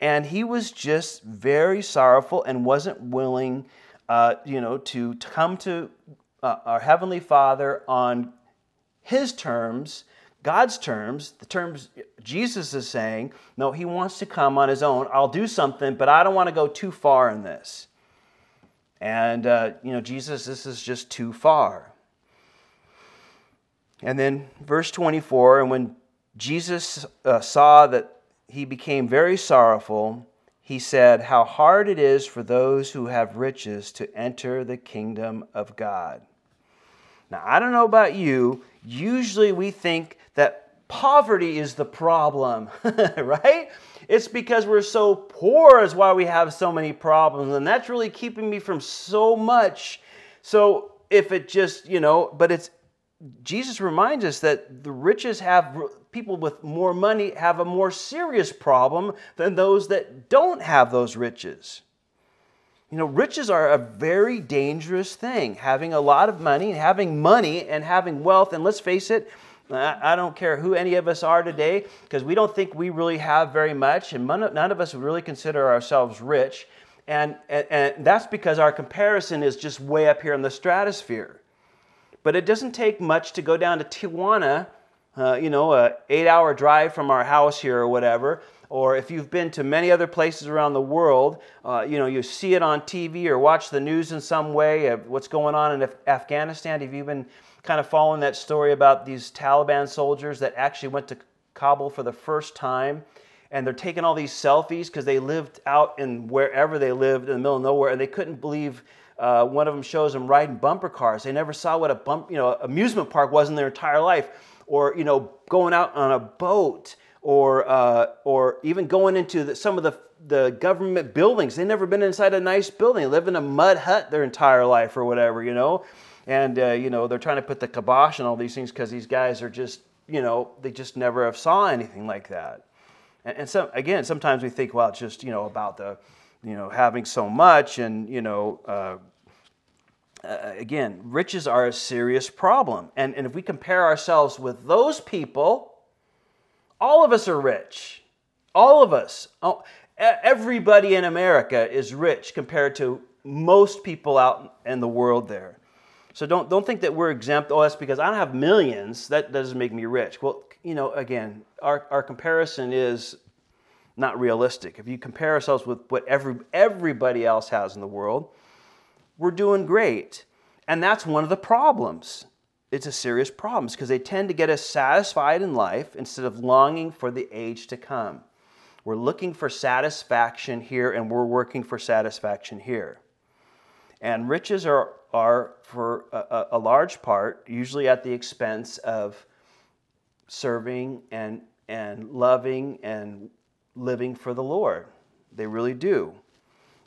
And he was just very sorrowful and wasn't willing, uh, you know, to, to come to uh, our Heavenly Father on his terms, God's terms, the terms Jesus is saying. No, he wants to come on his own. I'll do something, but I don't want to go too far in this. And, uh, you know, Jesus, this is just too far. And then verse 24, and when Jesus uh, saw that he became very sorrowful. He said, How hard it is for those who have riches to enter the kingdom of God. Now, I don't know about you. Usually we think that poverty is the problem, *laughs* right? It's because we're so poor is why we have so many problems. And that's really keeping me from so much. So if it just, you know, but it's Jesus reminds us that the riches have people with more money have a more serious problem than those that don't have those riches. You know, riches are a very dangerous thing. Having a lot of money, and having money, and having wealth, and let's face it, I don't care who any of us are today, because we don't think we really have very much, and none of us would really consider ourselves rich. And, and, and that's because our comparison is just way up here in the stratosphere. But it doesn't take much to go down to Tijuana, uh, you know, a eight hour drive from our house here or whatever. Or if you've been to many other places around the world, uh, you know, you see it on TV or watch the news in some way of what's going on in Af- Afghanistan. Have you been kind of following that story about these Taliban soldiers that actually went to Kabul for the first time? and they're taking all these selfies because they lived out in wherever they lived in the middle of nowhere and they couldn't believe uh, one of them shows them riding bumper cars. They never saw what a bump, you know, amusement park was in their entire life, or you know, going out on a boat, or uh, or even going into the, some of the the government buildings. They've never been inside a nice building. They live in a mud hut their entire life, or whatever, you know. And uh, you know, they're trying to put the kibosh on all these things because these guys are just, you know, they just never have saw anything like that. And, and so again, sometimes we think, well, it's just you know about the you know, having so much and, you know, uh, uh, again, riches are a serious problem. And, and if we compare ourselves with those people, all of us are rich. All of us. Oh, everybody in America is rich compared to most people out in the world there. So don't, don't think that we're exempt. Oh, that's because I don't have millions. That doesn't make me rich. Well, you know, again, our, our comparison is not realistic. If you compare ourselves with what every, everybody else has in the world, we're doing great. And that's one of the problems. It's a serious problem because they tend to get us satisfied in life instead of longing for the age to come. We're looking for satisfaction here and we're working for satisfaction here. And riches are, are for a, a large part, usually at the expense of serving and, and loving and living for the Lord. They really do.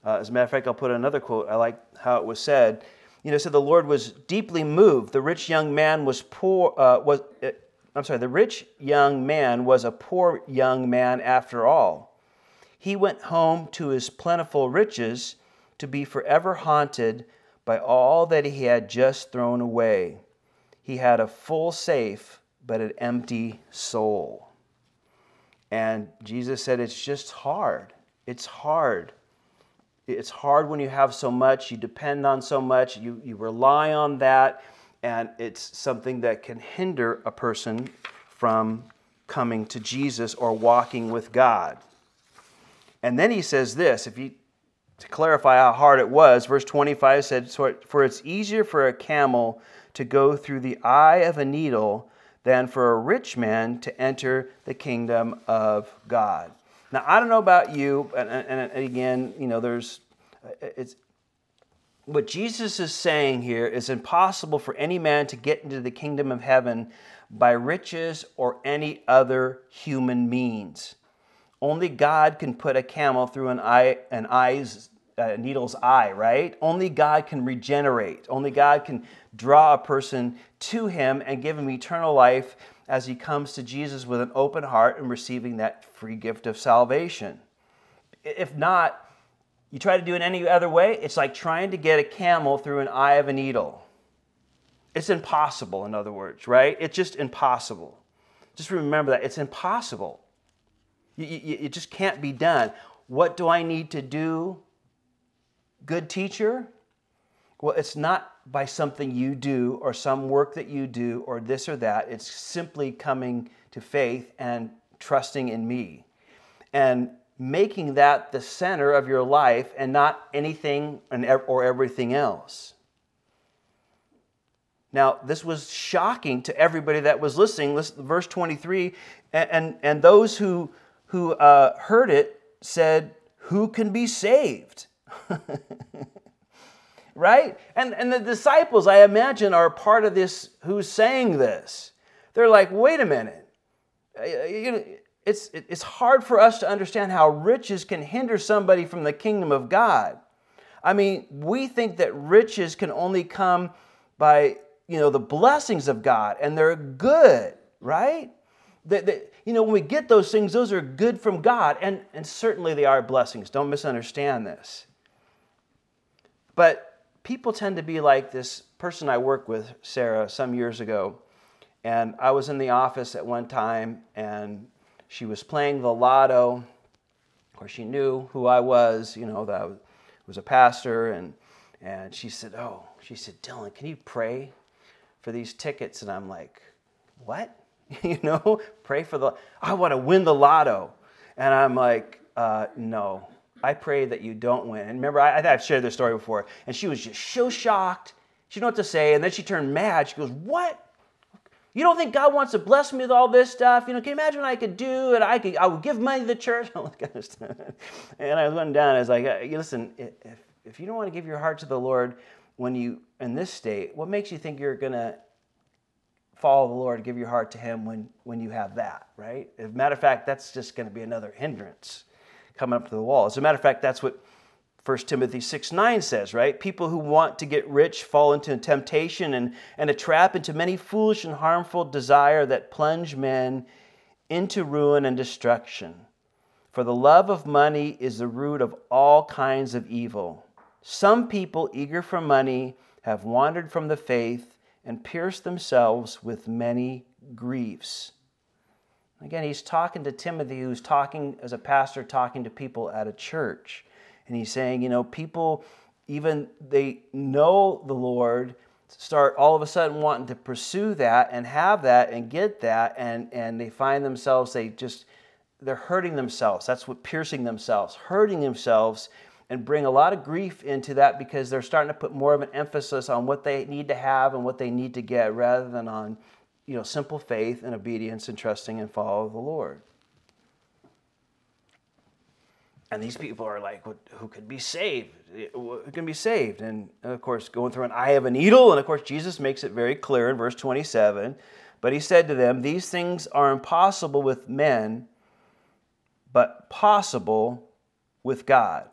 Uh, as a matter of fact, I'll put another quote. I like how it was said. You know, said the Lord was deeply moved. The rich young man was poor. Uh, was uh, I'm sorry. The rich young man was a poor young man after all. He went home to his plentiful riches to be forever haunted by all that he had just thrown away. He had a full safe, but an empty soul. And Jesus said, It's just hard. It's hard. It's hard when you have so much, you depend on so much, you, you rely on that, and it's something that can hinder a person from coming to Jesus or walking with God. And then he says this, if you to clarify how hard it was, verse 25 said, For it's easier for a camel to go through the eye of a needle than for a rich man to enter the kingdom of God. Now, I don't know about you, and, and, and again, you know, there's, it's, what Jesus is saying here is impossible for any man to get into the kingdom of heaven by riches or any other human means. Only God can put a camel through an eye, an eye's, uh, needle's eye, right? Only God can regenerate. Only God can draw a person to Him and give him eternal life as he comes to Jesus with an open heart and receiving that free gift of salvation. If not, you try to do it any other way, it's like trying to get a camel through an eye of a needle. It's impossible, in other words, right? It's just impossible. Just remember that. It's impossible. it just can't be done. What do I need to do? Good teacher? Well, it's not by something you do or some work that you do or this or that. It's simply coming to faith and trusting in me. And making that the center of your life and not anything or everything else. Now, this was shocking to everybody that was listening. Listen, verse 23 and, and, and those who, who uh, heard it said, Who can be saved? *laughs* right? And, and the disciples, I imagine, are part of this who's saying this. They're like, Wait a minute. Uh, you it's, it's hard for us to understand how riches can hinder somebody from the kingdom of God. I mean, we think that riches can only come by, you know, the blessings of God, and they're good, right? That, that, you know, when we get those things, those are good from God, and, and certainly they are blessings. Don't misunderstand this. But people tend to be like this person I worked with, Sarah, some years ago. And I was in the office at one time, and she was playing the lotto, or she knew who I was, you know, that I was a pastor, and, and she said, Oh, she said, Dylan, can you pray for these tickets? And I'm like, What? *laughs* you know, pray for the, I want to win the lotto. And I'm like, uh, No, I pray that you don't win. And remember, I, I've shared this story before, and she was just so shocked. She didn't know what to say, and then she turned mad. She goes, What? You don't think God wants to bless me with all this stuff? You know, can you imagine what I could do? And I could, I would give money to the church, all that kind of stuff. And I was went down. I was like, listen, if, if you don't want to give your heart to the Lord when you in this state, what makes you think you're gonna follow the Lord, give your heart to Him when when you have that, right? As a matter of fact, that's just going to be another hindrance coming up to the wall. As a matter of fact, that's what 1 Timothy 6 9 says, right? People who want to get rich fall into temptation and, and a trap into many foolish and harmful desire that plunge men into ruin and destruction. For the love of money is the root of all kinds of evil. Some people, eager for money, have wandered from the faith and pierced themselves with many griefs. Again, he's talking to Timothy, who's talking as a pastor, talking to people at a church. And he's saying, you know, people, even they know the Lord, start all of a sudden wanting to pursue that and have that and get that, and, and they find themselves, they just, they're hurting themselves. That's what piercing themselves, hurting themselves, and bring a lot of grief into that because they're starting to put more of an emphasis on what they need to have and what they need to get rather than on, you know, simple faith and obedience and trusting and follow the Lord. And these people are like, who could be saved? Who can be saved? And of course, going through an eye of a needle. And of course, Jesus makes it very clear in verse 27. But he said to them, These things are impossible with men, but possible with God.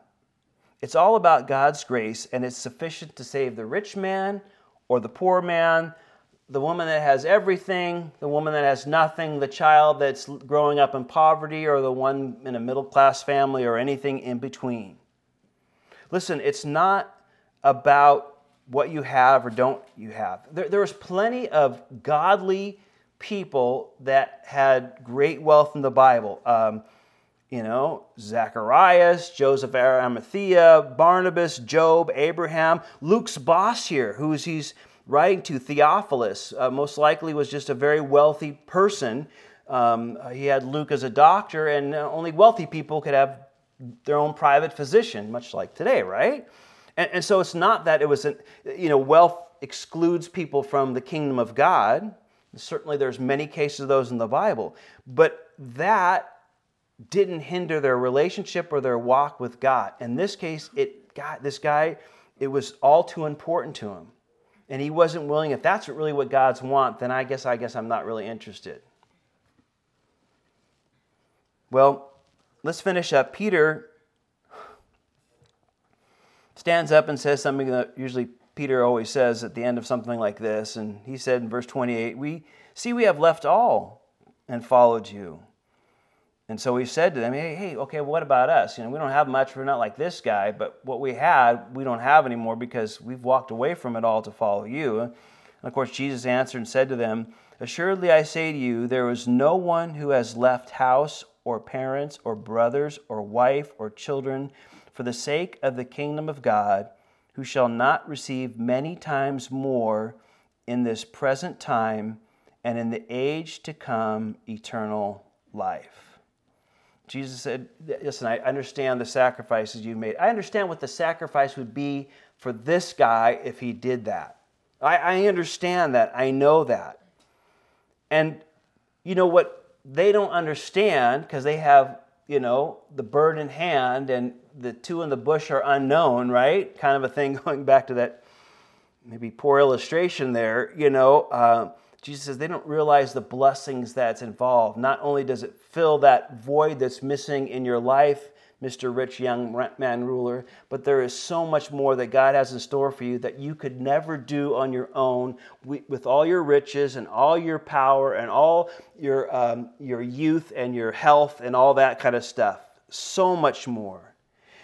It's all about God's grace, and it's sufficient to save the rich man or the poor man, the woman that has everything, the woman that has nothing, the child that's growing up in poverty, or the one in a middle class family, or anything in between. Listen, it's not about what you have or don't you have. There, there was plenty of godly people that had great wealth in the Bible. Um, you know, Zacharias, Joseph Arimathea, Barnabas, Job, Abraham, Luke's boss here, who's he's writing to Theophilus, uh, most likely was just a very wealthy person. Um, he had Luke as a doctor, and uh, only wealthy people could have their own private physician, much like today, right? And, and so it's not that it was, an, you know, wealth excludes people from the kingdom of God. Certainly, there's many cases of those in the Bible, but that didn't hinder their relationship or their walk with God. In this case, it got this guy, it was all too important to him. And he wasn't willing, if that's really what God's want, then I guess I guess I'm not really interested. Well, let's finish up. Peter stands up and says something that usually Peter always says at the end of something like this. And he said in verse 28, We see we have left all and followed you. And so we said to them, hey, hey, okay, what about us? You know, we don't have much. We're not like this guy, but what we had, we don't have anymore because we've walked away from it all to follow you. And of course, Jesus answered and said to them, Assuredly I say to you, there is no one who has left house or parents or brothers or wife or children for the sake of the kingdom of God who shall not receive many times more in this present time and in the age to come eternal life. Jesus said, Listen, I understand the sacrifices you've made. I understand what the sacrifice would be for this guy if he did that. I, I understand that. I know that. And you know what they don't understand because they have, you know, the bird in hand and the two in the bush are unknown, right? Kind of a thing *laughs* going back to that maybe poor illustration there, you know. Uh, Jesus says they don't realize the blessings that's involved. Not only does it fill that void that's missing in your life, Mr. Rich Young Man Ruler, but there is so much more that God has in store for you that you could never do on your own with all your riches and all your power and all your, um, your youth and your health and all that kind of stuff. So much more.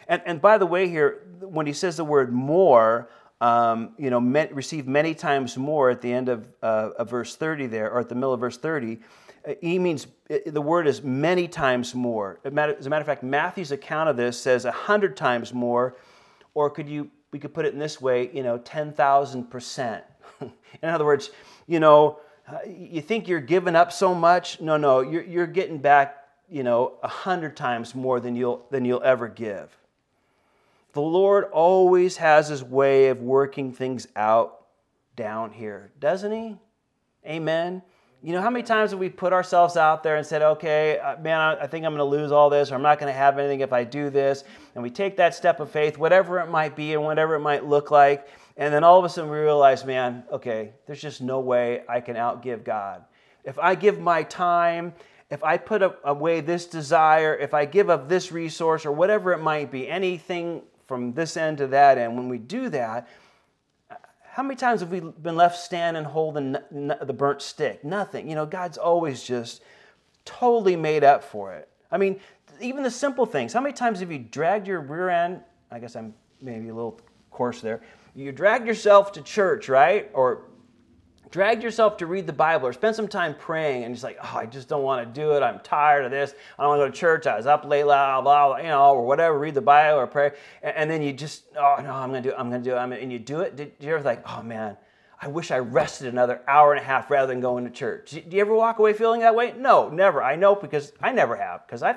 And, and by the way, here, when he says the word more, um, you know, met, receive many times more at the end of, uh, of verse 30 there, or at the middle of verse 30. Uh, he means, the word is many times more. As a matter of fact, Matthew's account of this says a hundred times more, or could you, we could put it in this way, you know, 10,000%. *laughs* in other words, you know, uh, you think you're giving up so much? No, no, you're, you're getting back, you know, a hundred times more than you'll, than you'll ever give. The Lord always has his way of working things out down here, doesn't he? Amen. You know, how many times have we put ourselves out there and said, okay, uh, man, I think I'm going to lose all this, or I'm not going to have anything if I do this? And we take that step of faith, whatever it might be and whatever it might look like. And then all of a sudden we realize, man, okay, there's just no way I can outgive God. If I give my time, if I put away this desire, if I give up this resource, or whatever it might be, anything from this end to that end. When we do that, how many times have we been left standing holding the burnt stick? Nothing. You know, God's always just totally made up for it. I mean, even the simple things. How many times have you dragged your rear end? I guess I'm maybe a little coarse there. You dragged yourself to church, right? Or dragged yourself to read the Bible or spend some time praying and just like, oh, I just don't want to do it. I'm tired of this. I don't want to go to church. I was up late, blah, blah, blah, you know, or whatever, read the Bible or pray. And, and then you just, oh, no, I'm going to do it. I'm going to do it. and you do it. Did, you ever think, oh, man, I wish I rested another hour and a half rather than going to church? Do you ever walk away feeling that way? No, never. I know because I never have because I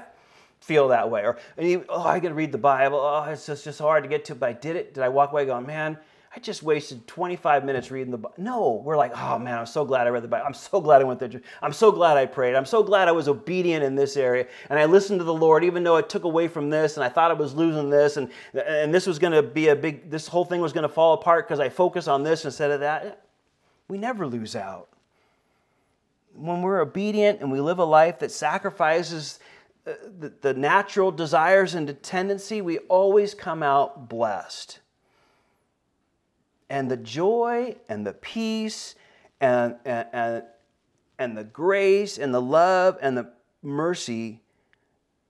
feel that way. Or, oh, I got to read the Bible. Oh, it's just, just hard to get to, but I did it. Did I walk away going, man, I just wasted 25 minutes reading the Bible. No, we're like, oh man, I'm so glad I read the Bible. I'm so glad I went there. I'm so glad I prayed. I'm so glad I was obedient in this area. And I listened to the Lord, even though it took away from this and I thought I was losing this and, and this was going to be a big, this whole thing was going to fall apart because I focused on this instead of that. We never lose out. When we're obedient and we live a life that sacrifices uh, the, the natural desires and the tendency, we always come out blessed and the joy and the peace and, and, and, and the grace and the love and the mercy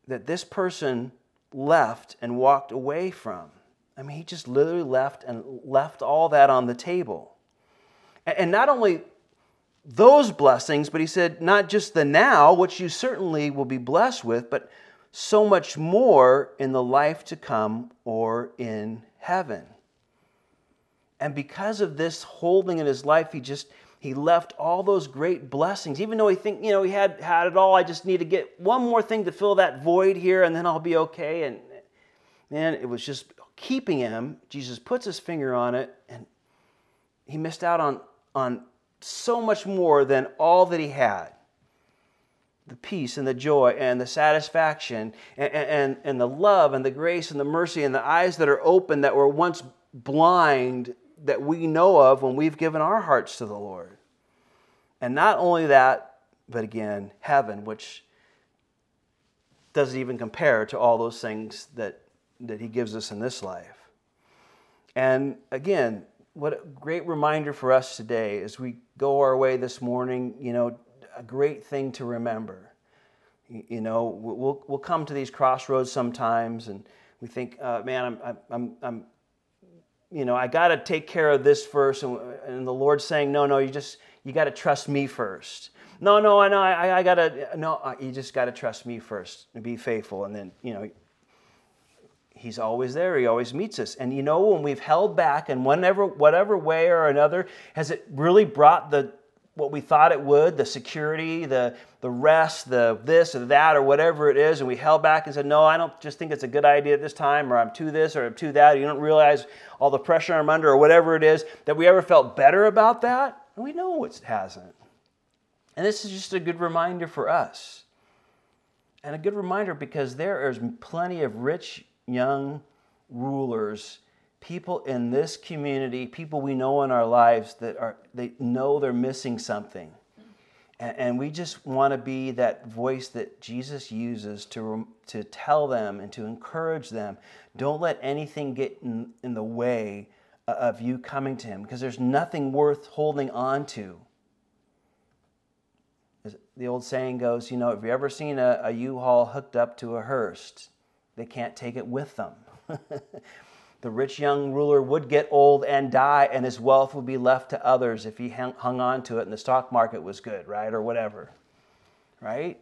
that this person left and walked away from. I mean, he just literally left and left all that on the table. And not only those blessings, but he said, not just the now, which you certainly will be blessed with, but so much more in the life to come or in heaven. And because of this holding in his life, he just he left all those great blessings. Even though he think, you know, he had had it all, I just need to get one more thing to fill that void here and then I'll be okay. And man, it was just keeping him. Jesus puts his finger on it and he missed out on on so much more than all that he had. the peace and the joy and the satisfaction and, and, and the love and the grace and the mercy and the eyes that are open that were once blind that we know of when we've given our hearts to the Lord. And not only that, but again, heaven, which doesn't even compare to all those things that, that He gives us in this life. And again, what a great reminder for us today as we go our way this morning, you know, a great thing to remember. You know, we'll, we'll come to these crossroads sometimes and we think, uh, man, I'm, I'm, I'm, you know, I got to take care of this first. And, and the Lord's saying, no, no, you just, you got to trust me first. No, no, I know, I, I got to, no, uh, you just got to trust me first and be faithful. And then, you know, He's always there. He always meets us. And you know, when we've held back and whatever, whatever way or another, has it really brought the what we thought it would, the security, the, the rest, the this or that or whatever it is, and we held back and said, No, I don't just think it's a good idea at this time, or I'm to this or I'm to that. Or, You don't realize all the pressure I'm under or whatever it is, that we ever felt better about that? And we know it hasn't. And this is just a good reminder for us. And a good reminder because there is plenty of rich young rulers people in this community, people we know in our lives that are they know they're missing something. And, and we just want to be that voice that Jesus uses to, to tell them and to encourage them. Don't let anything get in, in the way of you coming to Him because there's nothing worth holding on to. As the old saying goes, you know, have you ever seen a a U-Haul hooked up to a hearse? They can't take it with them. *laughs* The rich young ruler would get old and die, and his wealth would be left to others if he hung on to it and the stock market was good, right? Or whatever, right?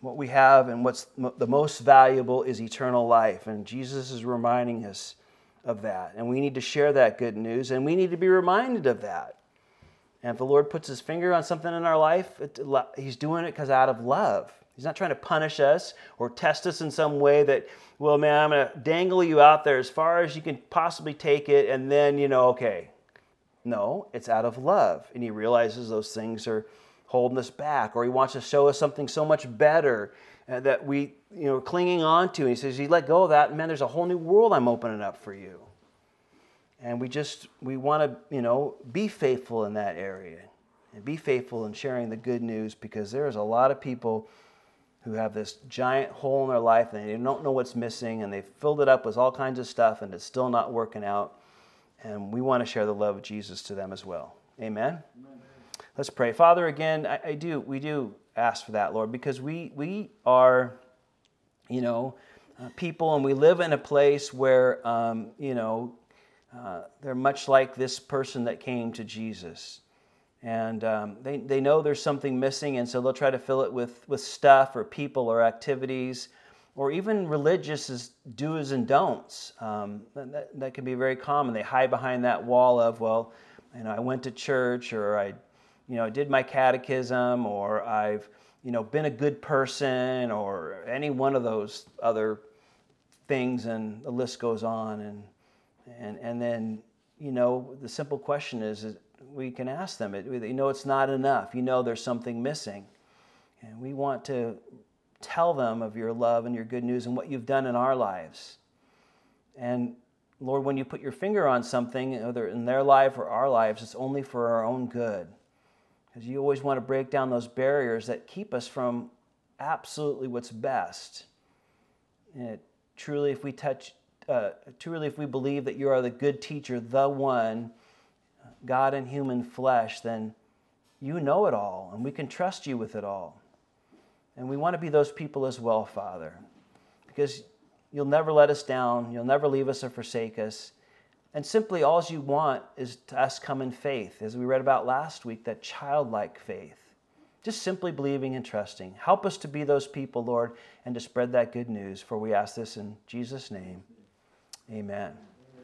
What we have and what's the most valuable is eternal life. And Jesus is reminding us of that. And we need to share that good news, and we need to be reminded of that. And if the Lord puts his finger on something in our life, it, he's doing it because out of love. He's not trying to punish us or test us in some way that, well, man, I'm going to dangle you out there as far as you can possibly take it, and then, you know, okay. No, it's out of love. And he realizes those things are holding us back, or he wants to show us something so much better uh, that we, you know, clinging on to. And he says, You let go of that, man, there's a whole new world I'm opening up for you. And we just, we want to, you know, be faithful in that area and be faithful in sharing the good news because there's a lot of people who have this giant hole in their life and they don't know what's missing and they've filled it up with all kinds of stuff and it's still not working out. And we want to share the love of Jesus to them as well. Amen? Amen. Let's pray. Father, again, I, I, do, we do ask for that, Lord, because we, we are, you know, uh, people and we live in a place where, um, you know, uh, they're much like this person that came to Jesus and um, they, they know there's something missing and so they'll try to fill it with, with stuff or people or activities or even religious do's and don'ts. Um, that, that can be very common. They hide behind that wall of well you know i went to church or i you know did my catechism or i've you know been a good person or any one of those other things and the list goes on. And and and then you know the simple question is, is we can ask them. It, you know it's not enough. You know there's something missing. And we want to tell them of your love and your good news and what you've done in our lives. And Lord, when you put your finger on something, whether in their life or our lives, it's only for our own good. Because you always want to break down those barriers that keep us from absolutely what's best. And truly, if we touch, uh, truly, if we believe that you are the good teacher, the one God in human flesh, then you know it all, and we can trust you with it all. And we want to be those people as well, Father, because you'll never let us down, you'll never leave us or forsake us. And simply all you want is to us come in faith, as we read about last week, that childlike faith. Just simply believing and trusting. Help us to be those people, Lord, and to spread that good news. For we ask this in Jesus' name. Amen.